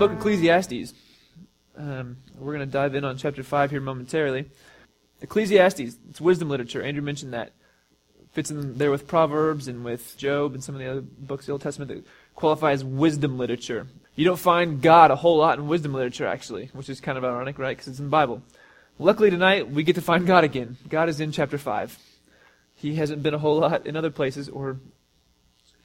book of Ecclesiastes. Um, we're going to dive in on chapter 5 here momentarily. Ecclesiastes, it's wisdom literature. Andrew mentioned that. Fits in there with Proverbs and with Job and some of the other books of the Old Testament that qualify as wisdom literature. You don't find God a whole lot in wisdom literature, actually, which is kind of ironic, right? Because it's in the Bible. Luckily tonight, we get to find God again. God is in chapter 5. He hasn't been a whole lot in other places, or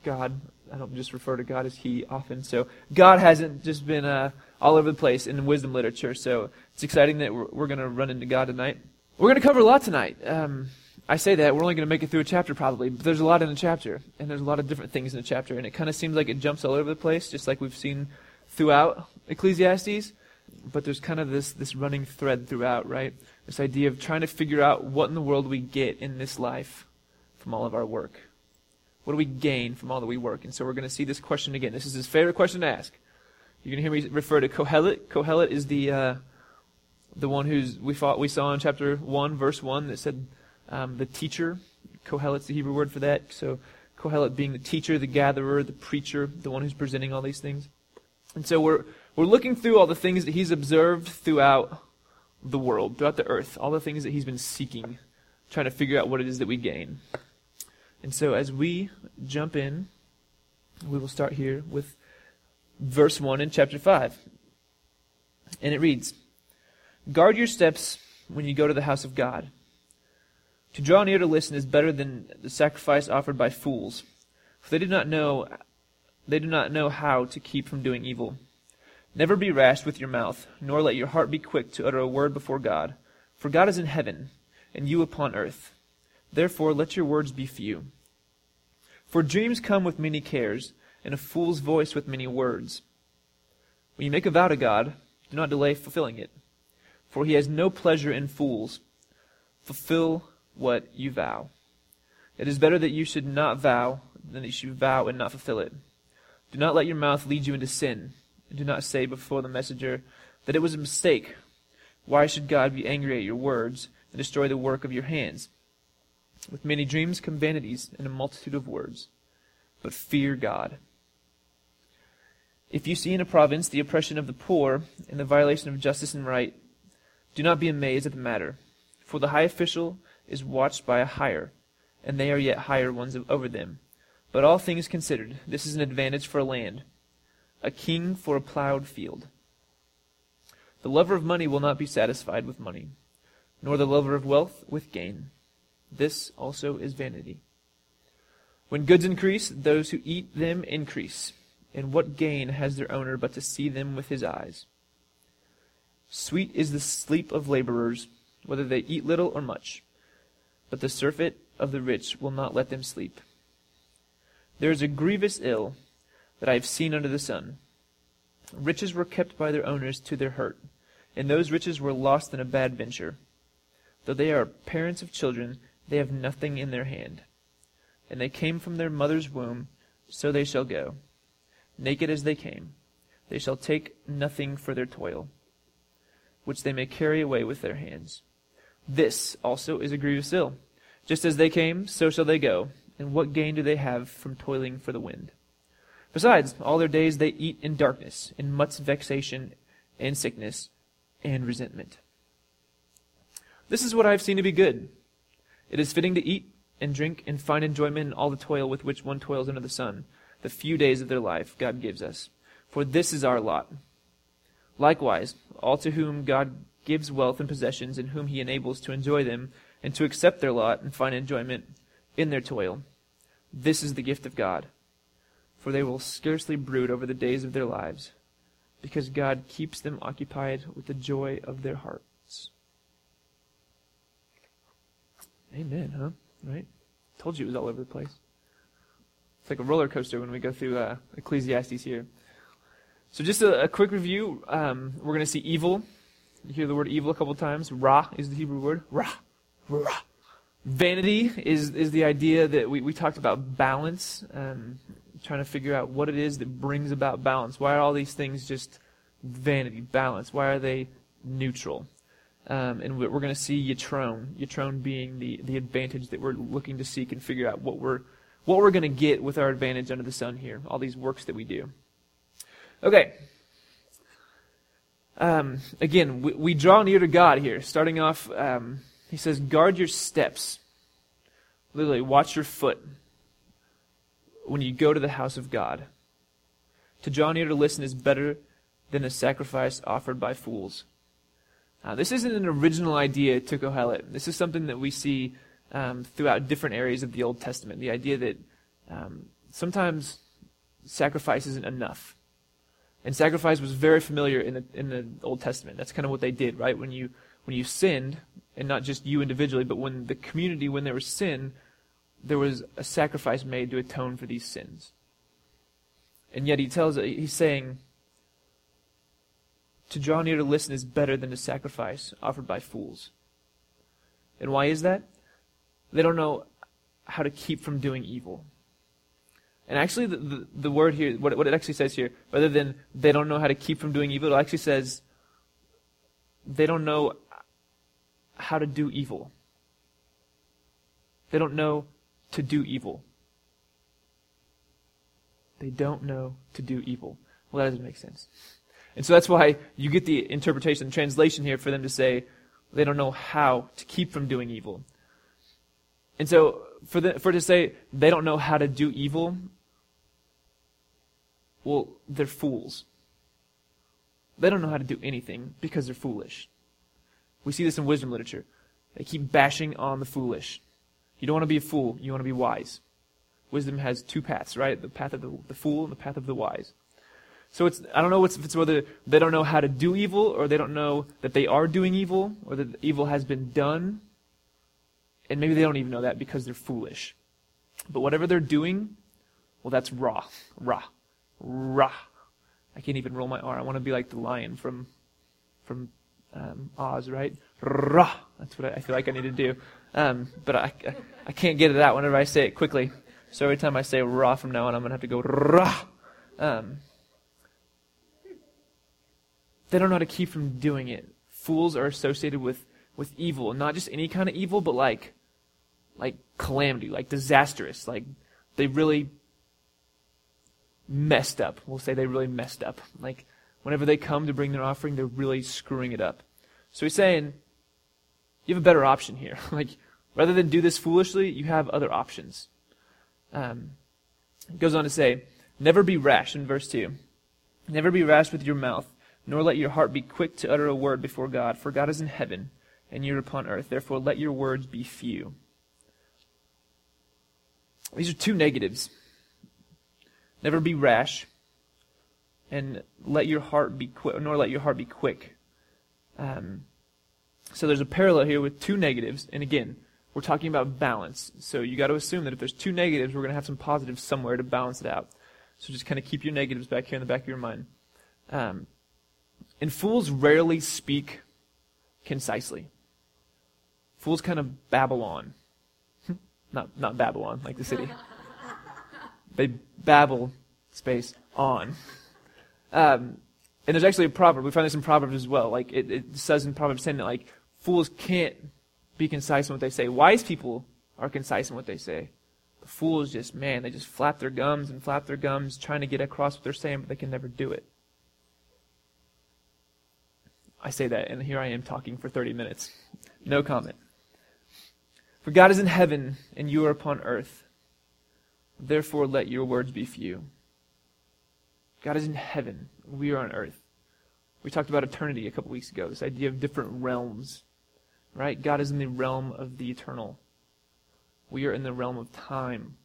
God, I don't just refer to God as He often. So God hasn't just been uh, all over the place in the wisdom literature. So it's exciting that we're, we're going to run into God tonight. We're going to cover a lot tonight. Um, I say that we're only going to make it through a chapter probably, but there's a lot in the chapter, and there's a lot of different things in the chapter, and it kind of seems like it jumps all over the place, just like we've seen throughout Ecclesiastes. But there's kind of this this running thread throughout, right? This idea of trying to figure out what in the world we get in this life from all of our work. What do we gain from all that we work? And so we're going to see this question again. This is his favorite question to ask. You're going to hear me refer to Kohelet. Kohelet is the uh, the one who's we fought, we saw in chapter one, verse one, that said um, the teacher. Kohelet's the Hebrew word for that. So Kohelet being the teacher, the gatherer, the preacher, the one who's presenting all these things. And so we're we're looking through all the things that he's observed throughout the world, throughout the earth, all the things that he's been seeking, trying to figure out what it is that we gain. And so as we jump in, we will start here with verse 1 in chapter 5. And it reads Guard your steps when you go to the house of God. To draw near to listen is better than the sacrifice offered by fools, for they do not know they do not know how to keep from doing evil. Never be rash with your mouth, nor let your heart be quick to utter a word before God, for God is in heaven, and you upon earth. Therefore let your words be few. For dreams come with many cares, and a fool's voice with many words. When you make a vow to God, do not delay fulfilling it, for he has no pleasure in fools. Fulfill what you vow. It is better that you should not vow than that you should vow and not fulfill it. Do not let your mouth lead you into sin, and do not say before the messenger that it was a mistake. Why should God be angry at your words and destroy the work of your hands? With many dreams come vanities and a multitude of words. But fear God. If you see in a province the oppression of the poor and the violation of justice and right, do not be amazed at the matter, for the high official is watched by a higher, and they are yet higher ones over them. But all things considered, this is an advantage for a land, a king for a plowed field. The lover of money will not be satisfied with money, nor the lover of wealth with gain. This also is vanity. When goods increase, those who eat them increase. And what gain has their owner but to see them with his eyes? Sweet is the sleep of laborers, whether they eat little or much. But the surfeit of the rich will not let them sleep. There is a grievous ill that I have seen under the sun. Riches were kept by their owners to their hurt, and those riches were lost in a bad venture. Though they are parents of children, they have nothing in their hand. And they came from their mother's womb, so they shall go. Naked as they came, they shall take nothing for their toil, which they may carry away with their hands. This also is a grievous ill. Just as they came, so shall they go. And what gain do they have from toiling for the wind? Besides, all their days they eat in darkness, in much vexation and sickness and resentment. This is what I have seen to be good. It is fitting to eat and drink and find enjoyment in all the toil with which one toils under the sun, the few days of their life God gives us. For this is our lot. Likewise, all to whom God gives wealth and possessions, and whom he enables to enjoy them, and to accept their lot and find enjoyment in their toil. This is the gift of God. For they will scarcely brood over the days of their lives, because God keeps them occupied with the joy of their heart. Amen, huh? Right? Told you it was all over the place. It's like a roller coaster when we go through uh, Ecclesiastes here. So, just a, a quick review. Um, we're going to see evil. You hear the word evil a couple times. Ra is the Hebrew word. Ra. Ra. Vanity is, is the idea that we, we talked about balance, um, trying to figure out what it is that brings about balance. Why are all these things just vanity, balance? Why are they neutral? Um, and we're going to see Yitron, Yitron being the, the advantage that we're looking to seek and figure out what we're what we're going to get with our advantage under the sun here, all these works that we do. Okay, um, again, we, we, draw near to God here. Starting off, um, he says, guard your steps. Literally, watch your foot when you go to the house of God. To draw near to listen is better than a sacrifice offered by fools. Uh, this isn't an original idea to Kohelet. This is something that we see um, throughout different areas of the Old Testament. The idea that um, sometimes sacrifice isn't enough. And sacrifice was very familiar in the, in the Old Testament. That's kind of what they did, right? When you, when you sinned, and not just you individually, but when the community, when there was sin, there was a sacrifice made to atone for these sins. And yet he tells, he's saying, to draw near to listen is better than to sacrifice offered by fools. And why is that? They don't know how to keep from doing evil. And actually, the, the, the, word here, what, what it actually says here, rather than they don't know how to keep from doing evil, it actually says they don't know how to do evil. They don't know to do evil. They don't know to do evil. Well, that doesn't make sense. And so that's why you get the interpretation, translation here for them to say they don't know how to keep from doing evil. And so for the, for to say they don't know how to do evil, well, they're fools. They don't know how to do anything because they're foolish. We see this in wisdom literature. They keep bashing on the foolish. You don't want to be a fool, you want to be wise. Wisdom has two paths, right? The path of the, the fool and the path of the wise. So it's I don't know if it's whether they don't know how to do evil or they don't know that they are doing evil or that evil has been done. And maybe they don't even know that because they're foolish. But whatever they're doing, well that's raw. Raw. Raw. I can't even roll my R. I want to be like the lion from from um, Oz, right? Rah. That's what I feel like I need to do. Um, but I, I can't get it out whenever I say it quickly. So every time I say rah from now on, I'm going to have to go rah. Um, they don't know how to keep from doing it. Fools are associated with, with evil, not just any kind of evil, but like, like calamity, like disastrous. Like they really messed up. We'll say they really messed up. Like whenever they come to bring their offering, they're really screwing it up. So he's saying, you have a better option here. like rather than do this foolishly, you have other options. Um, goes on to say, never be rash in verse 2. Never be rash with your mouth nor let your heart be quick to utter a word before God, for God is in heaven, and you are upon earth. Therefore, let your words be few. These are two negatives. Never be rash, and let your heart be quick, nor let your heart be quick. Um, so there's a parallel here with two negatives, and again, we're talking about balance. So you got to assume that if there's two negatives, we're going to have some positives somewhere to balance it out. So just kind of keep your negatives back here in the back of your mind. Um, and fools rarely speak concisely. Fools kind of babble on. not, not Babylon, like the city. they babble, space, on. Um, and there's actually a proverb. We find this in Proverbs as well. Like it, it says in Proverbs 10 that like fools can't be concise in what they say. Wise people are concise in what they say. The fools just, man, they just flap their gums and flap their gums trying to get across what they're saying, but they can never do it. I say that, and here I am talking for 30 minutes. No comment. For God is in heaven, and you are upon earth. Therefore, let your words be few. God is in heaven, we are on earth. We talked about eternity a couple weeks ago, this idea of different realms. Right? God is in the realm of the eternal. We are in the realm of time,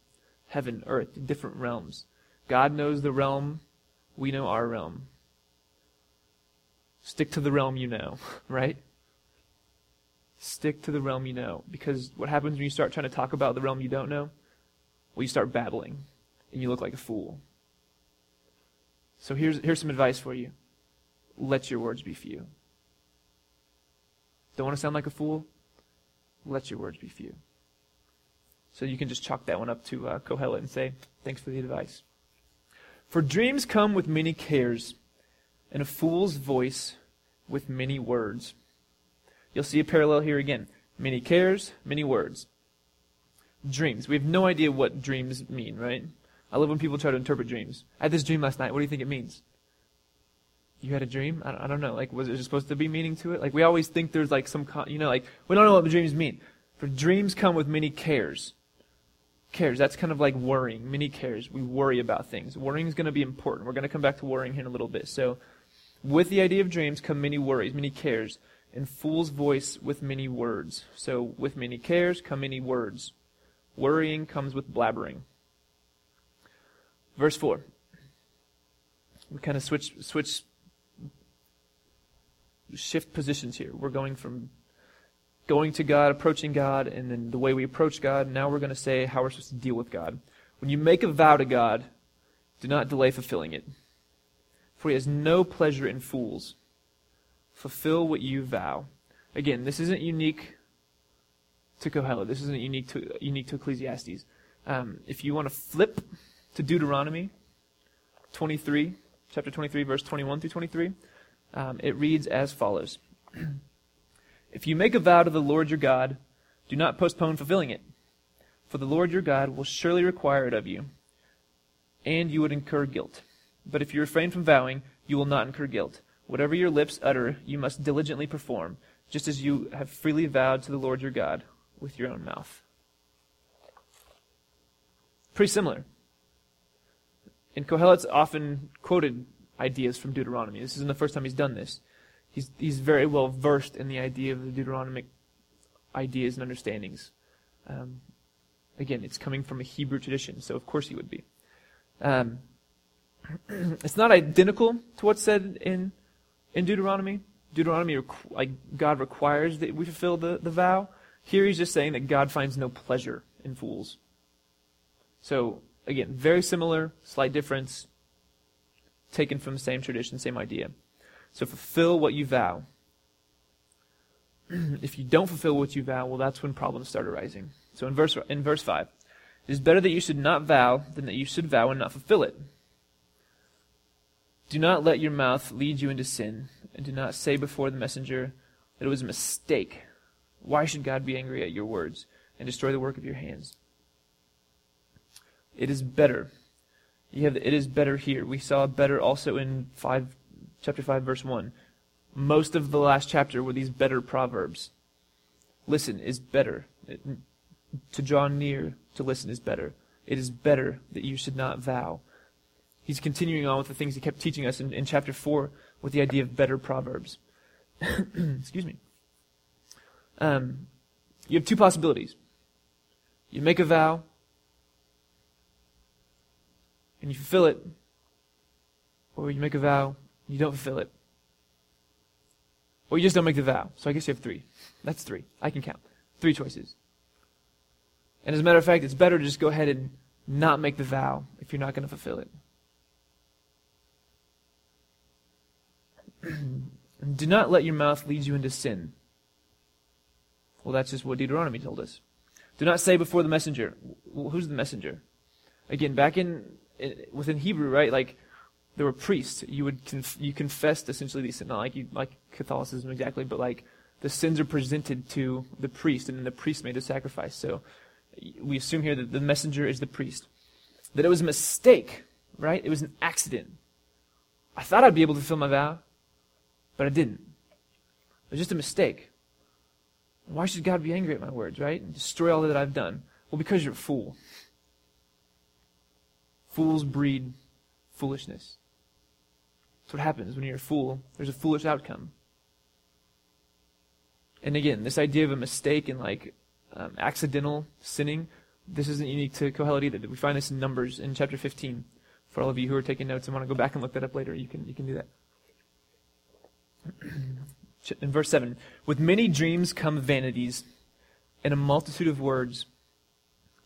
heaven, earth, different realms. God knows the realm, we know our realm. Stick to the realm you know, right? Stick to the realm you know. Because what happens when you start trying to talk about the realm you don't know? Well, you start babbling, and you look like a fool. So here's, here's some advice for you let your words be few. Don't want to sound like a fool? Let your words be few. So you can just chalk that one up to uh, Kohelet and say, thanks for the advice. For dreams come with many cares and a fool's voice with many words. You'll see a parallel here again. Many cares, many words. Dreams. We have no idea what dreams mean, right? I love when people try to interpret dreams. I had this dream last night. What do you think it means? You had a dream? I, I don't know. Like, was there supposed to be meaning to it? Like, we always think there's like some, con- you know, like, we don't know what dreams mean. For dreams come with many cares. Cares. That's kind of like worrying. Many cares. We worry about things. Worrying is going to be important. We're going to come back to worrying here in a little bit. So, with the idea of dreams come many worries, many cares, and fool's voice with many words. So, with many cares come many words. Worrying comes with blabbering. Verse 4. We kind of switch, switch, shift positions here. We're going from going to God, approaching God, and then the way we approach God. Now we're going to say how we're supposed to deal with God. When you make a vow to God, do not delay fulfilling it. For he has no pleasure in fools. Fulfill what you vow. Again, this isn't unique to Kohelet. This isn't unique to unique to Ecclesiastes. Um, if you want to flip to Deuteronomy 23, chapter 23, verse 21 through 23, um, it reads as follows If you make a vow to the Lord your God, do not postpone fulfilling it, for the Lord your God will surely require it of you, and you would incur guilt. But if you refrain from vowing, you will not incur guilt. Whatever your lips utter, you must diligently perform, just as you have freely vowed to the Lord your God with your own mouth. Pretty similar. And Kohelet's often quoted ideas from Deuteronomy. This isn't the first time he's done this. He's, he's very well versed in the idea of the Deuteronomic ideas and understandings. Um, again, it's coming from a Hebrew tradition, so of course he would be. Um, it's not identical to what's said in in Deuteronomy. Deuteronomy, like God requires that we fulfill the, the vow. Here he's just saying that God finds no pleasure in fools. So again, very similar, slight difference, taken from the same tradition, same idea. So fulfill what you vow. if you don't fulfill what you vow, well, that's when problems start arising. So in verse in verse five, it is better that you should not vow than that you should vow and not fulfill it. Do not let your mouth lead you into sin, and do not say before the messenger that it was a mistake. Why should God be angry at your words and destroy the work of your hands? It is better. You have the, it is better here. We saw better also in five, chapter five, verse one. Most of the last chapter were these better proverbs. Listen is better. It, to draw near to listen is better. It is better that you should not vow he's continuing on with the things he kept teaching us in, in chapter 4 with the idea of better proverbs. Excuse me. Um, you have two possibilities. You make a vow, and you fulfill it, or you make a vow, and you don't fulfill it. Or you just don't make the vow. So I guess you have three. That's three. I can count. Three choices. And as a matter of fact, it's better to just go ahead and not make the vow if you're not going to fulfill it. Do not let your mouth lead you into sin. Well, that's just what Deuteronomy told us. Do not say before the messenger. Well, who's the messenger? Again, back in, within Hebrew, right? Like there were priests. You would conf- you confessed essentially these sins, not like you, like Catholicism exactly, but like the sins are presented to the priest, and then the priest made a sacrifice. So we assume here that the messenger is the priest. That it was a mistake, right? It was an accident. I thought I'd be able to fulfill my vow. But I didn't. It was just a mistake. Why should God be angry at my words, right? And destroy all that I've done? Well, because you're a fool. Fools breed foolishness. That's what happens when you're a fool. There's a foolish outcome. And again, this idea of a mistake and like um, accidental sinning, this isn't unique to Kohelet either. We find this in Numbers in chapter 15. For all of you who are taking notes and want to go back and look that up later, you can you can do that. In verse 7 With many dreams come vanities, and a multitude of words,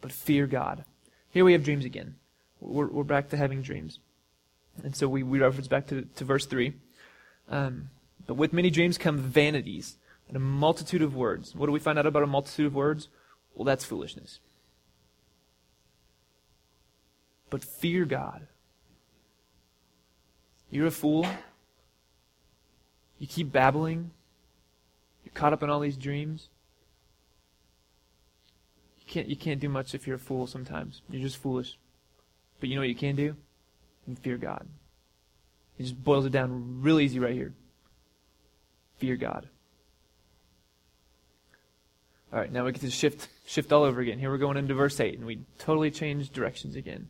but fear God. Here we have dreams again. We're, we're back to having dreams. And so we, we reference back to, to verse 3. Um, but with many dreams come vanities, and a multitude of words. What do we find out about a multitude of words? Well, that's foolishness. But fear God. You're a fool. You keep babbling. You're caught up in all these dreams. You can't, you can't do much if you're a fool sometimes. You're just foolish. But you know what you can do? You fear God. It just boils it down real easy right here. Fear God. All right, now we get to shift shift all over again. Here we're going into verse 8, and we totally change directions again.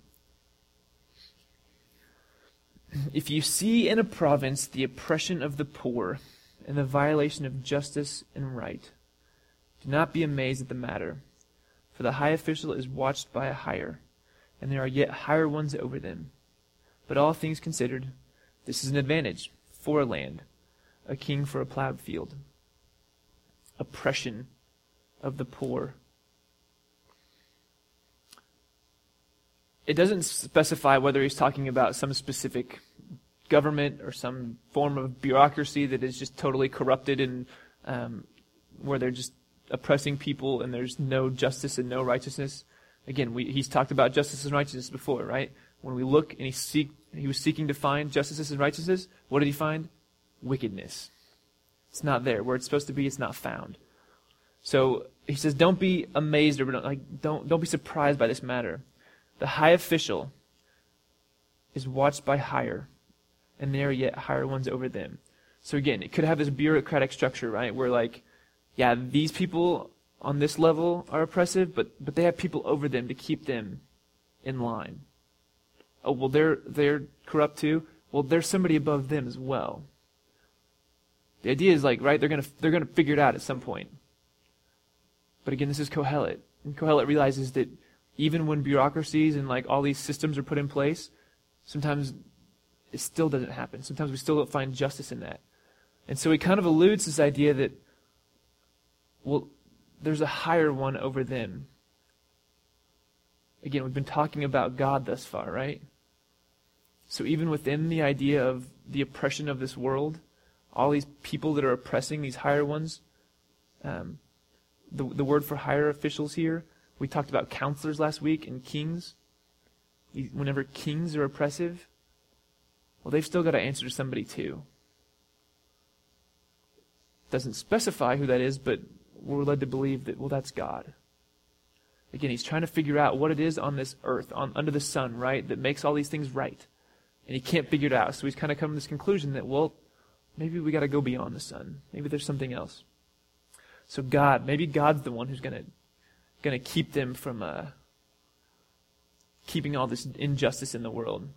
If you see in a province the oppression of the poor and the violation of justice and right, do not be amazed at the matter, for the high official is watched by a higher, and there are yet higher ones over them. But all things considered, this is an advantage for a land, a king for a plowed field. Oppression of the poor. It doesn't specify whether he's talking about some specific government or some form of bureaucracy that is just totally corrupted and um, where they're just oppressing people and there's no justice and no righteousness. Again, we, he's talked about justice and righteousness before, right? When we look and he seek, he was seeking to find justice and righteousness, what did he find? Wickedness. It's not there. Where it's supposed to be, it's not found. So he says, don't be amazed or like, don't, don't be surprised by this matter. The high official is watched by higher, and there are yet higher ones over them. So again, it could have this bureaucratic structure, right? Where like, yeah, these people on this level are oppressive, but, but they have people over them to keep them in line. Oh, well, they're, they're corrupt too. Well, there's somebody above them as well. The idea is like, right, they're gonna, they're gonna figure it out at some point. But again, this is Kohelet. And Kohelet realizes that even when bureaucracies and like all these systems are put in place, sometimes it still doesn't happen. Sometimes we still don't find justice in that. And so he kind of alludes this idea that, well, there's a higher one over them. Again, we've been talking about God thus far, right? So even within the idea of the oppression of this world, all these people that are oppressing these higher ones, um, the, the word for higher officials here, we talked about counselors last week and kings. Whenever kings are oppressive, well, they've still got to answer to somebody too. Doesn't specify who that is, but we're led to believe that, well, that's God. Again, he's trying to figure out what it is on this earth, on under the sun, right, that makes all these things right. And he can't figure it out. So he's kind of come to this conclusion that, well, maybe we got to go beyond the sun. Maybe there's something else. So God, maybe God's the one who's going to going to keep them from uh, keeping all this injustice in the world.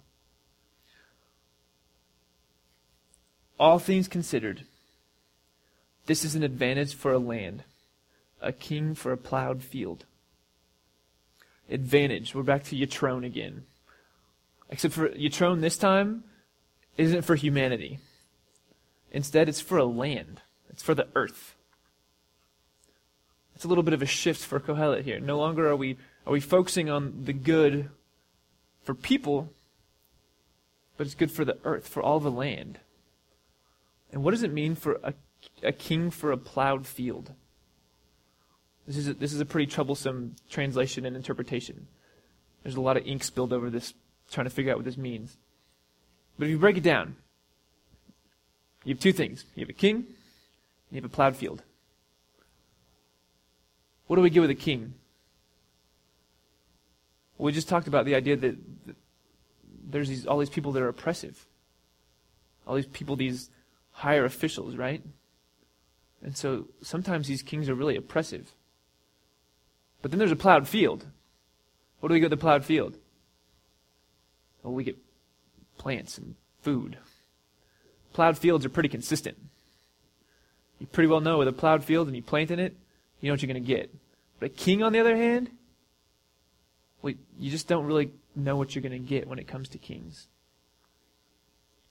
All things considered, this is an advantage for a land, a king for a plowed field. Advantage. We're back to Yitron again. Except for Yitron this time isn't for humanity. Instead, it's for a land. It's for the earth. It's a little bit of a shift for Kohelet here. No longer are we are we focusing on the good for people, but it's good for the earth, for all the land. And what does it mean for a, a king for a plowed field? This is a, this is a pretty troublesome translation and interpretation. There's a lot of ink spilled over this, trying to figure out what this means. But if you break it down, you have two things. You have a king, you have a plowed field. What do we get with a king? We just talked about the idea that, that there's these, all these people that are oppressive. All these people, these higher officials, right? And so sometimes these kings are really oppressive. But then there's a plowed field. What do we get with the plowed field? Well, we get plants and food. Plowed fields are pretty consistent. You pretty well know with a plowed field and you plant in it, you know what you're going to get. But a king, on the other hand, well, you just don't really know what you're going to get when it comes to kings.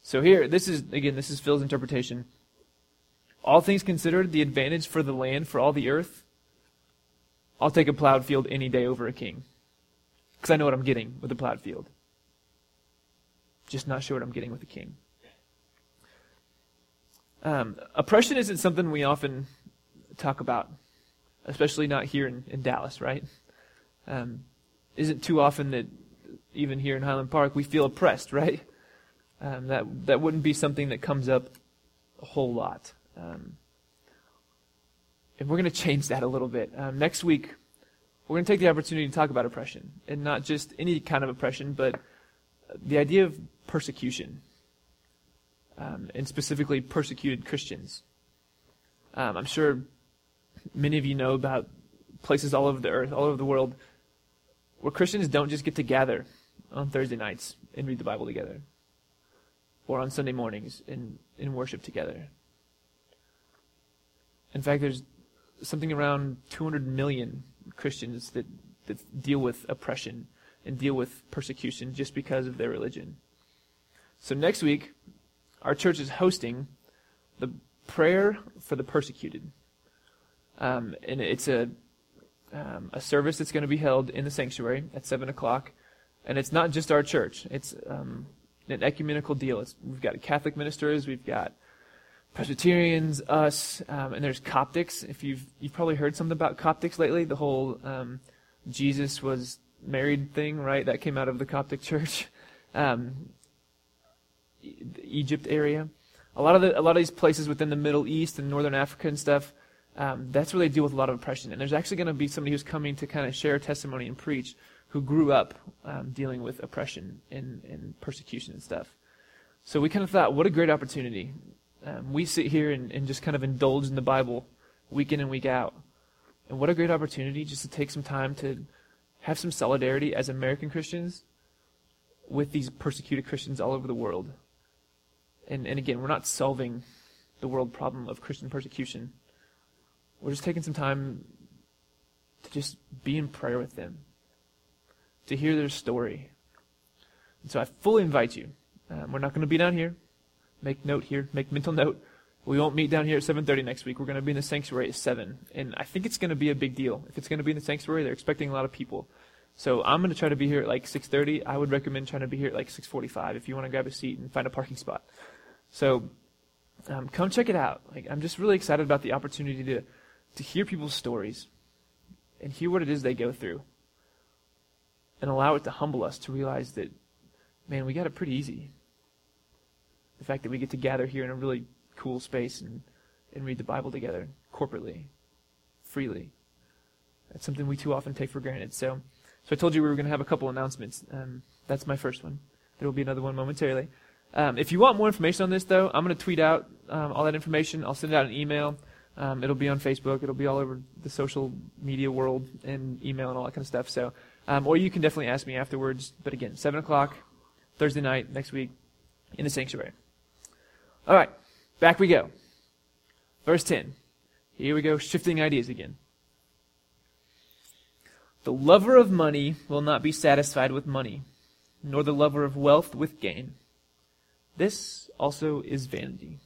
So here, this is, again, this is Phil's interpretation. All things considered, the advantage for the land, for all the earth, I'll take a plowed field any day over a king. Because I know what I'm getting with a plowed field. Just not sure what I'm getting with a king. Um, oppression isn't something we often talk about especially not here in, in Dallas, right? Um, isn't too often that even here in Highland Park we feel oppressed, right? Um, that that wouldn't be something that comes up a whole lot. Um, and we're going to change that a little bit. Um, next week, we're going to take the opportunity to talk about oppression, and not just any kind of oppression, but the idea of persecution. um, and specifically persecuted Christians. Um, I'm sure many of you know about places all over the earth, all over the world, where Christians don't just get to gather on Thursday nights and read the Bible together, or on Sunday mornings and, and worship together. In fact, there's something around 200 million Christians that, that deal with oppression and deal with persecution just because of their religion. So next week, our church is hosting the prayer for the persecuted. Um, and it's a um, a service that's going to be held in the sanctuary at seven o'clock, and it's not just our church. It's um, an ecumenical deal. It's, we've got Catholic ministers, we've got Presbyterians, us, um, and there's Coptics. If you've you've probably heard something about Coptics lately, the whole um, Jesus was married thing, right? That came out of the Coptic Church, um, Egypt area. A lot of the a lot of these places within the Middle East and Northern Africa and stuff um, that's where they deal with a lot of oppression. And there's actually going to be somebody who's coming to kind of share testimony and preach who grew up um, dealing with oppression and, and, persecution and stuff. So we kind of thought, what a great opportunity. Um, we sit here and, and just kind of indulge in the Bible week in and week out. And what a great opportunity just to take some time to have some solidarity as American Christians with these persecuted Christians all over the world. And, and again, we're not solving the world problem of Christian persecution we're just taking some time to just be in prayer with them, to hear their story. And so I fully invite you. Um, we're not going to be down here. Make note here. Make mental note. We won't meet down here at 7:30 next week. We're going to be in the sanctuary at 7, and I think it's going to be a big deal. If it's going to be in the sanctuary, they're expecting a lot of people. So I'm going to try to be here at like 6:30. I would recommend trying to be here at like 6:45 if you want to grab a seat and find a parking spot. So um, come check it out. Like I'm just really excited about the opportunity to to hear people's stories and hear what it is they go through and allow it to humble us to realize that, man, we got it pretty easy. The fact that we get to gather here in a really cool space and, and read the Bible together corporately, freely. That's something we too often take for granted. So, so I told you we were going to have a couple announcements. Um, that's my first one. There will be another one momentarily. Um, if you want more information on this, though, I'm going to tweet out um, all that information. I'll send out an email. Um, it'll be on Facebook. It'll be all over the social media world and email and all that kind of stuff. So, um, or you can definitely ask me afterwards. But again, seven o'clock Thursday night next week in the sanctuary. All right, back we go. Verse ten. Here we go, shifting ideas again. The lover of money will not be satisfied with money, nor the lover of wealth with gain. This also is vanity.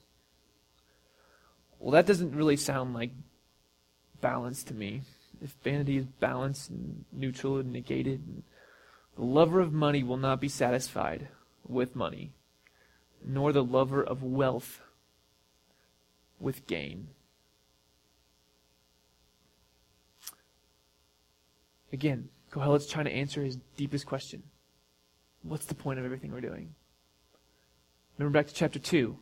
Well, that doesn't really sound like balance to me. If vanity is balanced and neutral and negated, the lover of money will not be satisfied with money, nor the lover of wealth with gain. Again, Kohelet's trying to answer his deepest question. What's the point of everything we're doing? Remember back to chapter 2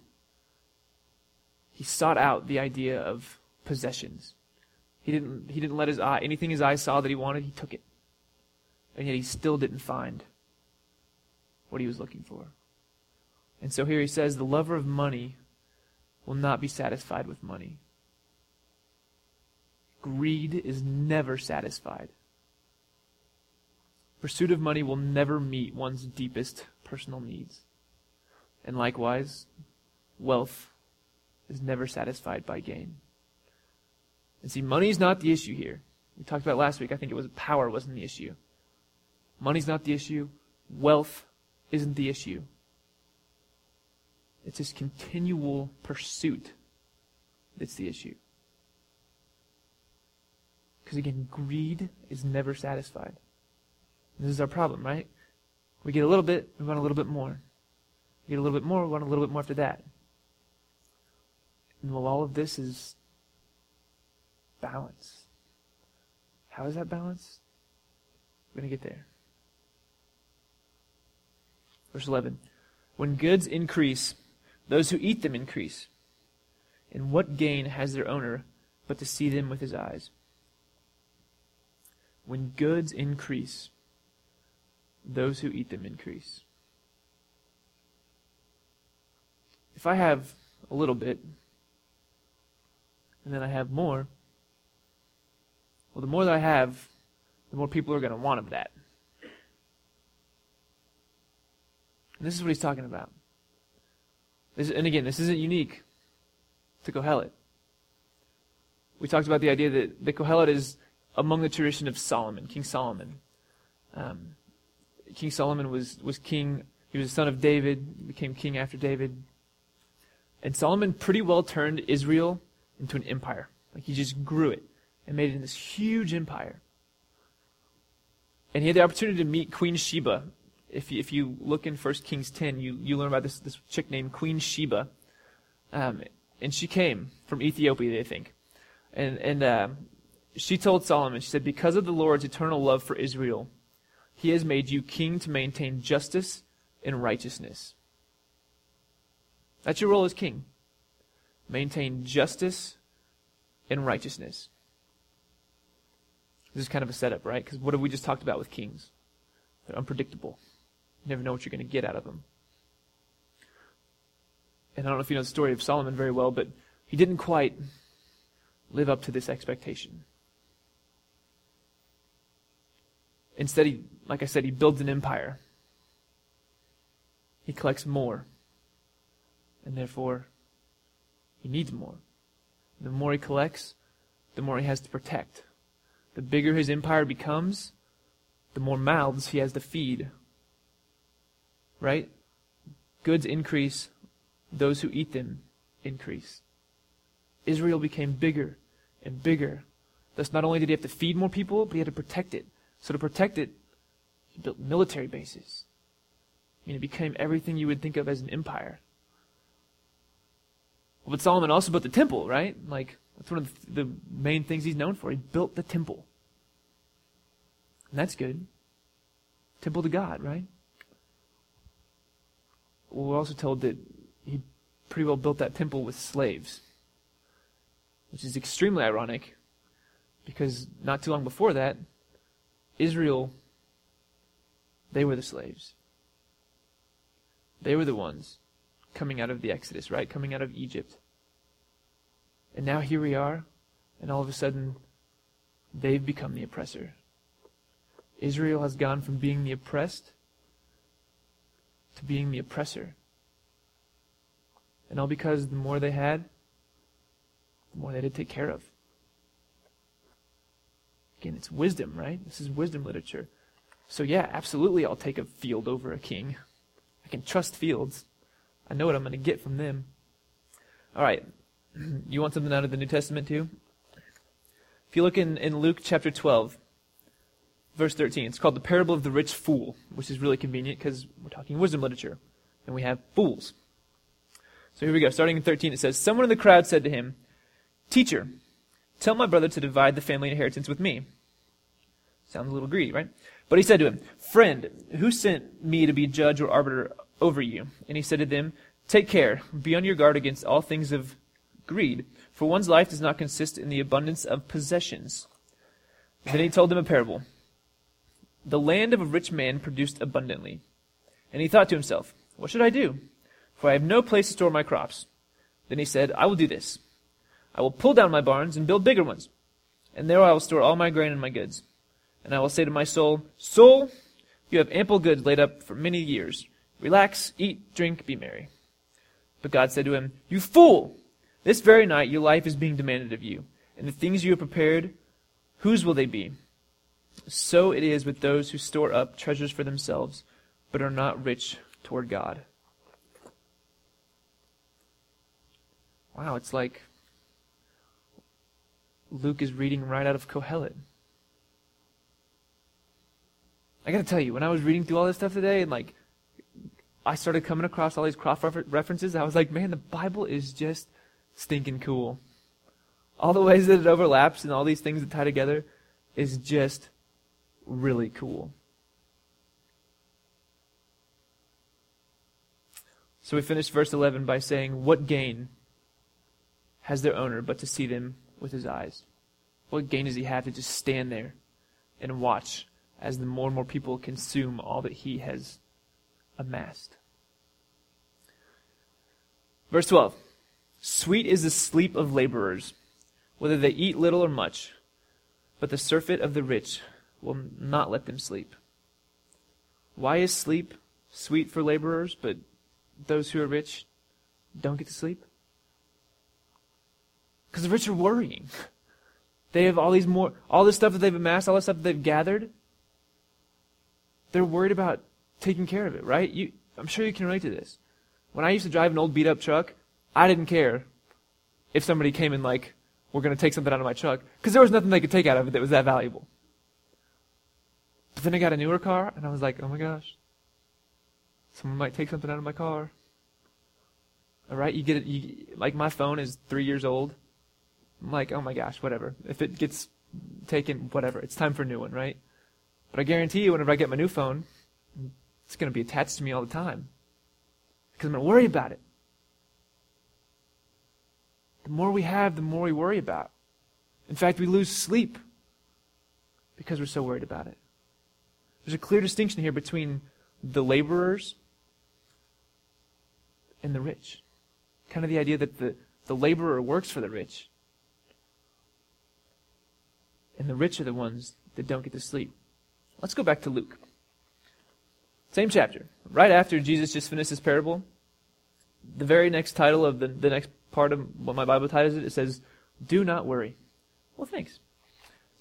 he sought out the idea of possessions. He didn't, he didn't let his eye, anything his eye saw that he wanted, he took it. And yet he still didn't find what he was looking for. And so here he says, the lover of money will not be satisfied with money. Greed is never satisfied. Pursuit of money will never meet one's deepest personal needs. And likewise, wealth is never satisfied by gain. And see, money is not the issue here. We talked about last week, I think it was power wasn't the issue. Money's not the issue. Wealth isn't the issue. It's this continual pursuit that's the issue. Because again, greed is never satisfied. This is our problem, right? We get a little bit, we want a little bit more. We get a little bit more, we want a little bit more after that. And well, all of this is balance. How is that balance? We're going to get there. Verse 11. When goods increase, those who eat them increase. And what gain has their owner but to see them with his eyes? When goods increase, those who eat them increase. if I have a little bit, and then I have more, well, the more that I have, the more people are going to want of that. And this is what he's talking about. This, and again, this isn't unique to Kohelet. We talked about the idea that the Kohelet is among the tradition of Solomon, King Solomon. Um, king Solomon was, was king, he was the son of David, became king after David. And Solomon pretty well turned Israel into an empire. Like he just grew it and made it this huge empire. And he had the opportunity to meet Queen Sheba. If you, if you look in 1 Kings 10, you, you learn about this, this chick named Queen Sheba. Um, and she came from Ethiopia, they think. And, and uh, she told Solomon, she said, Because of the Lord's eternal love for Israel, he has made you king to maintain justice and righteousness. That's your role as king. Maintain justice and righteousness. This is kind of a setup, right? Because what have we just talked about with kings? They're unpredictable. You never know what you're going to get out of them. And I don't know if you know the story of Solomon very well, but he didn't quite live up to this expectation. Instead, he, like I said, he builds an empire. He collects more. And therefore, he needs more. The more he collects, the more he has to protect. The bigger his empire becomes, the more mouths he has to feed. Right? Goods increase, those who eat them increase. Israel became bigger and bigger. Thus, not only did he have to feed more people, but he had to protect it. So, to protect it, he built military bases. I mean, it became everything you would think of as an empire. Well, but Solomon also built the temple, right? Like, that's one of the main things he's known for. He built the temple. And that's good. Temple to God, right? Well, we're also told that he pretty well built that temple with slaves, which is extremely ironic because not too long before that, Israel, they were the slaves. They were the ones coming out of the Exodus, right? Coming out of Egypt. And now here we are, and all of a sudden, they've become the oppressor. Israel has gone from being the oppressed to being the oppressor. And all because the more they had, the more they had to take care of. Again, it's wisdom, right? This is wisdom literature. So, yeah, absolutely, I'll take a field over a king. I can trust fields. I know what I'm going to get from them. All right. You want something out of the New Testament, too? If you look in, in Luke chapter 12, verse 13, it's called the parable of the rich fool, which is really convenient because we're talking wisdom literature, and we have fools. So here we go. Starting in 13, it says, Someone in the crowd said to him, Teacher, tell my brother to divide the family inheritance with me. Sounds a little greedy, right? But he said to him, Friend, who sent me to be judge or arbiter over you? And he said to them, Take care, be on your guard against all things of greed, for one's life does not consist in the abundance of possessions. Then he told them a parable. The land of a rich man produced abundantly. And he thought to himself, What should I do? For I have no place to store my crops. Then he said, I will do this. I will pull down my barns and build bigger ones, and there I will store all my grain and my goods. And I will say to my soul, Soul, you have ample goods laid up for many years. Relax, eat, drink, be merry. But God said to him, You fool! This very night your life is being demanded of you, and the things you have prepared, whose will they be? So it is with those who store up treasures for themselves, but are not rich toward God. Wow, it's like Luke is reading right out of Kohelet. I gotta tell you, when I was reading through all this stuff today, and like, I started coming across all these cross references, I was like, man, the Bible is just stinking cool. All the ways that it overlaps and all these things that tie together is just really cool. So we finish verse 11 by saying, What gain has their owner but to see them with his eyes? What gain does he have to just stand there and watch as the more and more people consume all that he has amassed? Verse 12 Sweet is the sleep of laborers, whether they eat little or much, but the surfeit of the rich will not let them sleep. Why is sleep sweet for laborers, but those who are rich don't get to sleep? Because the rich are worrying. They have all these more, all this stuff that they've amassed, all this stuff that they've gathered. They're worried about taking care of it, right? You, I'm sure you can relate to this. When I used to drive an old beat up truck, I didn't care if somebody came and like, we're going to take something out of my truck, because there was nothing they could take out of it that was that valuable. But then I got a newer car, and I was like, oh my gosh, someone might take something out of my car. All right, you get it. You, like my phone is three years old. I'm like, oh my gosh, whatever. If it gets taken, whatever. It's time for a new one, right? But I guarantee you, whenever I get my new phone, it's going to be attached to me all the time because I'm going to worry about it. The more we have, the more we worry about. In fact, we lose sleep because we're so worried about it. There's a clear distinction here between the laborers and the rich. Kind of the idea that the, the laborer works for the rich. And the rich are the ones that don't get to sleep. Let's go back to Luke. Same chapter. Right after Jesus just finished his parable, the very next title of the, the next part of what my Bible titles it, it says, Do not worry. Well, thanks.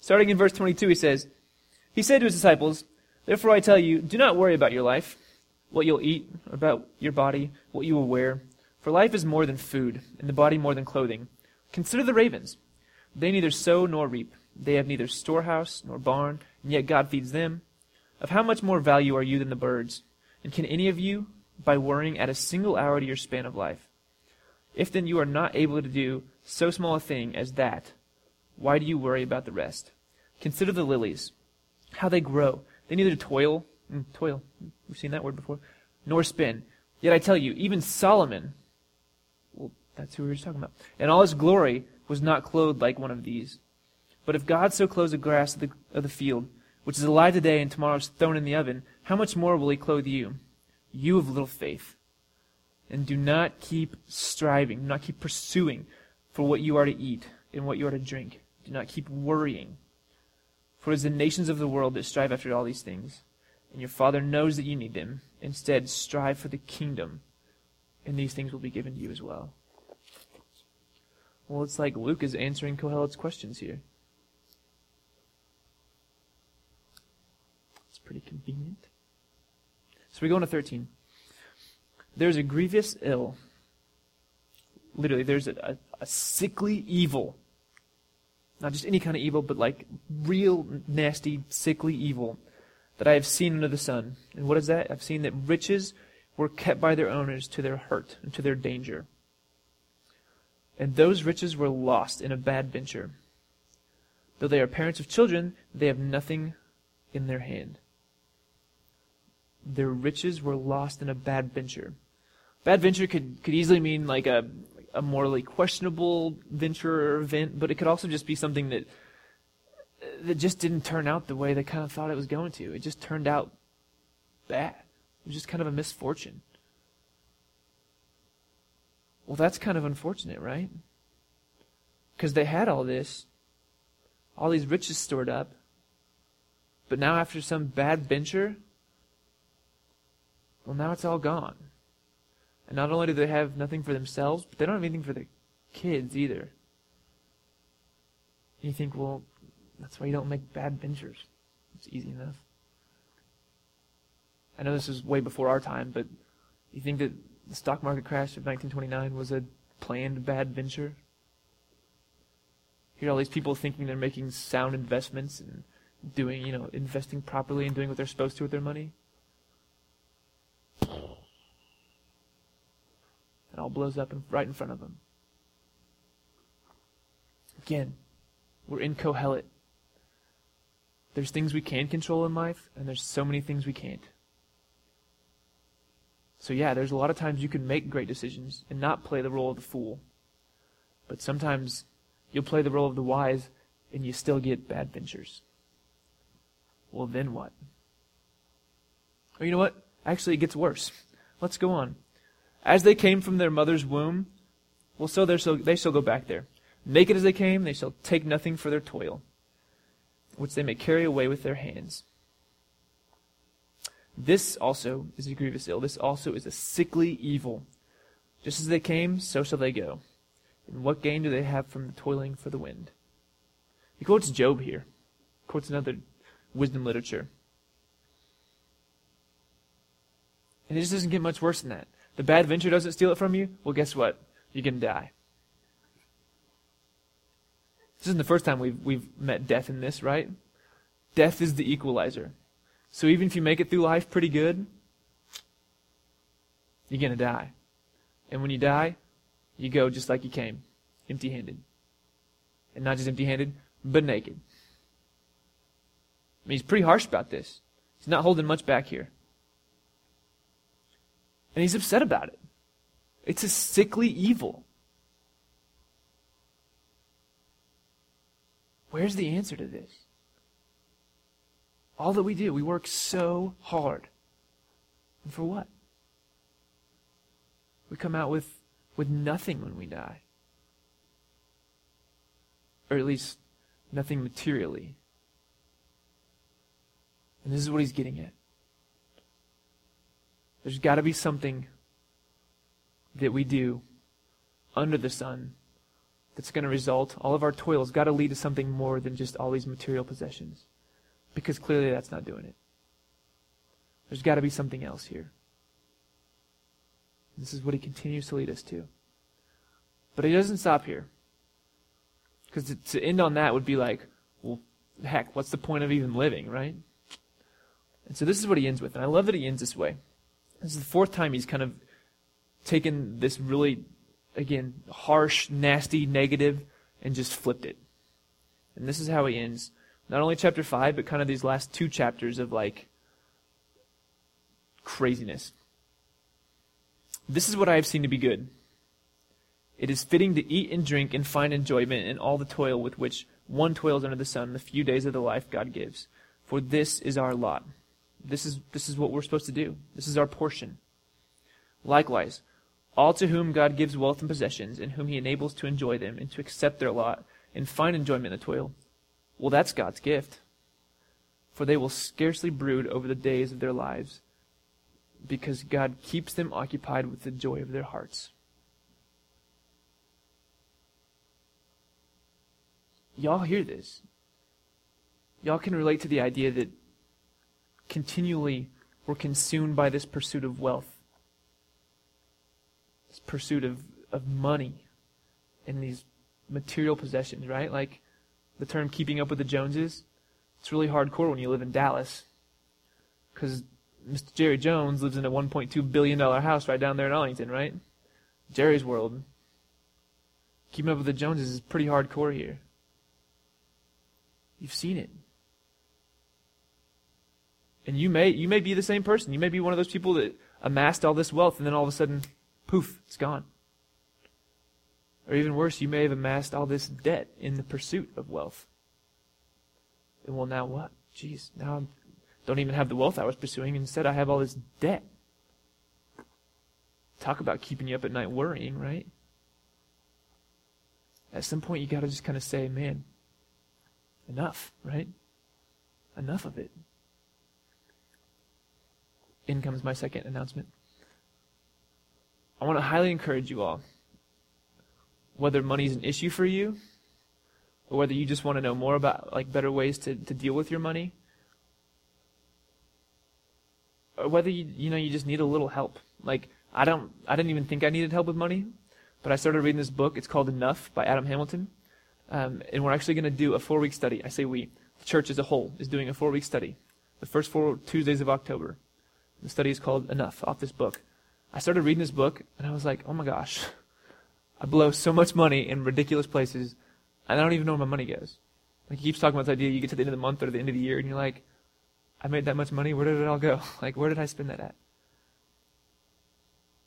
Starting in verse 22, he says, He said to his disciples, Therefore I tell you, do not worry about your life, what you'll eat, about your body, what you will wear. For life is more than food, and the body more than clothing. Consider the ravens. They neither sow nor reap. They have neither storehouse nor barn, and yet God feeds them. Of how much more value are you than the birds? And can any of you, by worrying, add a single hour to your span of life? If then you are not able to do so small a thing as that, why do you worry about the rest? Consider the lilies, how they grow. They neither toil, mm, toil, we've seen that word before, nor spin. Yet I tell you, even Solomon, well, that's who we were just talking about, in all his glory was not clothed like one of these. But if God so clothes the grass of the, of the field, which is alive today and tomorrow is thrown in the oven, how much more will he clothe you? You of little faith. And do not keep striving, do not keep pursuing for what you are to eat and what you are to drink. Do not keep worrying. For it is the nations of the world that strive after all these things, and your Father knows that you need them. Instead, strive for the kingdom, and these things will be given to you as well. Well, it's like Luke is answering Kohelet's questions here. Pretty convenient. So we go into 13. There's a grievous ill. Literally, there's a, a, a sickly evil. Not just any kind of evil, but like real nasty, sickly evil that I have seen under the sun. And what is that? I've seen that riches were kept by their owners to their hurt and to their danger. And those riches were lost in a bad venture. Though they are parents of children, they have nothing in their hand their riches were lost in a bad venture. Bad venture could, could easily mean like a, a morally questionable venture or event, but it could also just be something that that just didn't turn out the way they kind of thought it was going to. It just turned out bad. It was just kind of a misfortune. Well, that's kind of unfortunate, right? Because they had all this, all these riches stored up, but now after some bad venture, well, now it's all gone. And not only do they have nothing for themselves, but they don't have anything for the kids either. And you think, well, that's why you don't make bad ventures. It's easy enough. I know this is way before our time, but you think that the stock market crash of 1929 was a planned bad venture? Hear all these people thinking they're making sound investments and doing, you know, investing properly and doing what they're supposed to with their money. All blows up in, right in front of them. Again, we're in Kohelet. There's things we can control in life, and there's so many things we can't. So, yeah, there's a lot of times you can make great decisions and not play the role of the fool. But sometimes you'll play the role of the wise and you still get bad ventures. Well, then what? Or you know what? Actually, it gets worse. Let's go on. As they came from their mother's womb, well, so they shall go back there. Naked as they came, they shall take nothing for their toil, which they may carry away with their hands. This also is a grievous ill. This also is a sickly evil. Just as they came, so shall they go. And what gain do they have from toiling for the wind? He quotes Job here, quotes another wisdom literature. And it just doesn't get much worse than that. The bad venture doesn't steal it from you? Well, guess what? You're going to die. This isn't the first time we've, we've met death in this, right? Death is the equalizer. So even if you make it through life pretty good, you're going to die. And when you die, you go just like you came, empty handed. And not just empty handed, but naked. I mean, he's pretty harsh about this. He's not holding much back here. And he's upset about it. It's a sickly evil. Where's the answer to this? All that we do, we work so hard. And for what? We come out with, with nothing when we die. Or at least nothing materially. And this is what he's getting at. There's got to be something that we do under the sun that's going to result, all of our toil has got to lead to something more than just all these material possessions. Because clearly that's not doing it. There's got to be something else here. This is what he continues to lead us to. But he doesn't stop here. Because to, to end on that would be like, well, heck, what's the point of even living, right? And so this is what he ends with. And I love that he ends this way. This is the fourth time he's kind of taken this really, again, harsh, nasty, negative, and just flipped it. And this is how he ends not only chapter 5, but kind of these last two chapters of like craziness. This is what I have seen to be good. It is fitting to eat and drink and find enjoyment in all the toil with which one toils under the sun the few days of the life God gives. For this is our lot. This is, this is what we're supposed to do. This is our portion. Likewise, all to whom God gives wealth and possessions, and whom he enables to enjoy them, and to accept their lot, and find enjoyment in the toil, well, that's God's gift. For they will scarcely brood over the days of their lives, because God keeps them occupied with the joy of their hearts. Y'all hear this. Y'all can relate to the idea that continually we're consumed by this pursuit of wealth, this pursuit of, of money and these material possessions, right? Like the term keeping up with the Joneses, it's really hardcore when you live in Dallas. Because Mr. Jerry Jones lives in a $1.2 billion house right down there in Arlington, right? Jerry's world. Keeping up with the Joneses is pretty hardcore here. You've seen it. And you may you may be the same person. You may be one of those people that amassed all this wealth and then all of a sudden, poof, it's gone. Or even worse, you may have amassed all this debt in the pursuit of wealth. And well, now what? Jeez, now I don't even have the wealth I was pursuing. Instead, I have all this debt. Talk about keeping you up at night worrying, right? At some point, you got to just kind of say, man, enough, right? Enough of it. In comes my second announcement. I want to highly encourage you all whether money is an issue for you or whether you just want to know more about like better ways to, to deal with your money or whether you you know you just need a little help. Like i don't i didn't even think i needed help with money but i started reading this book. It's called enough by adam hamilton. Um, and we're actually going to do a four week study. I say we. The church as a whole is doing a four week study. The first four tuesdays of october the study is called enough off this book i started reading this book and i was like oh my gosh I blow so much money in ridiculous places, and I don't even know where my money goes. Like he keeps talking about this idea, you get to the end of the month or the end of the year, and you're like, I made that much money. Where did it all go? Like, where did I spend that at?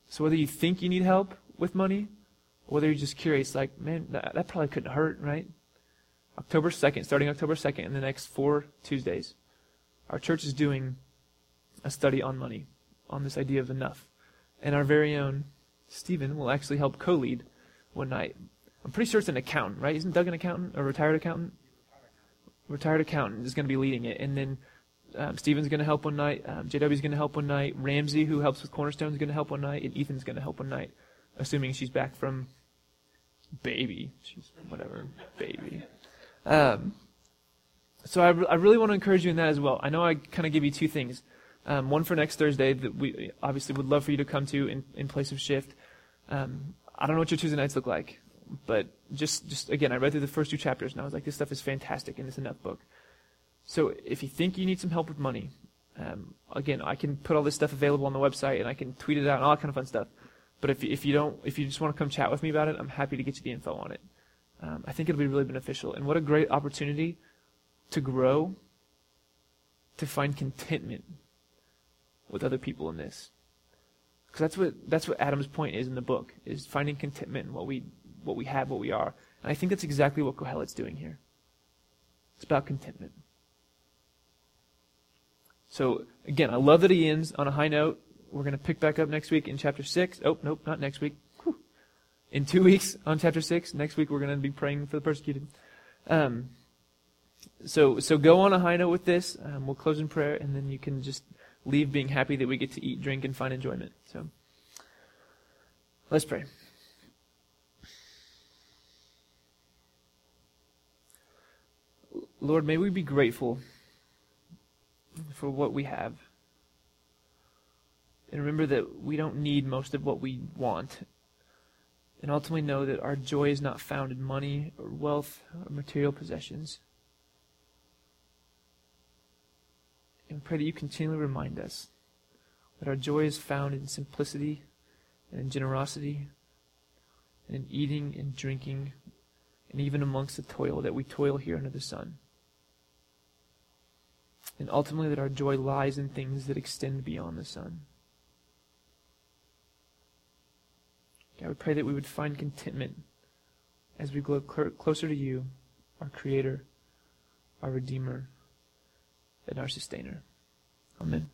So whether you think you need help with money, or whether you're just curious, like, man, that, that probably couldn't hurt, right? October 2nd, starting October 2nd, in the next four Tuesdays, our church is doing a study on money, on this idea of enough. And our very own Stephen will actually help co-lead one night. I'm pretty sure it's an accountant, right? Isn't Doug an accountant, a retired accountant? Retired accountant is going to be leading it, and then um, Stephen's going to help one night. Um, JW's going to help one night. Ramsey, who helps with Cornerstone, is going to help one night, and Ethan's going to help one night, assuming she's back from baby. She's whatever, baby. Um, so I, re- I really want to encourage you in that as well. I know I kind of give you two things. Um, one for next Thursday that we obviously would love for you to come to in, in place of shift. Um, I don't know what your Tuesday nights look like, but just just again, I read through the first two chapters and I was like, this stuff is fantastic and it's a enough book. So if you think you need some help with money, um, again, I can put all this stuff available on the website and I can tweet it out and all that kind of fun stuff. But if if you don't, if you just want to come chat with me about it, I'm happy to get you the info on it. Um, I think it'll be really beneficial. And what a great opportunity to grow, to find contentment with other people in this. Because that's what that's what Adam's point is in the book is finding contentment in what we what we have, what we are. And I think that's exactly what Kohelet's doing here. It's about contentment. So again, I love that he ends on a high note. We're going to pick back up next week in chapter six. Oh, nope, not next week. Whew. In two weeks on chapter six. Next week we're going to be praying for the persecuted. Um, so so go on a high note with this. Um, we'll close in prayer, and then you can just leave being happy that we get to eat, drink, and find enjoyment. So let's pray. Lord, may we be grateful for what we have. And remember that we don't need most of what we want. And ultimately know that our joy is not found in money or wealth or material possessions. And pray that you continually remind us that our joy is found in simplicity and in generosity and in eating and drinking and even amongst the toil that we toil here under the sun. And ultimately that our joy lies in things that extend beyond the sun. God, we pray that we would find contentment as we grow closer to you, our Creator, our Redeemer, and our sustainer. Amen.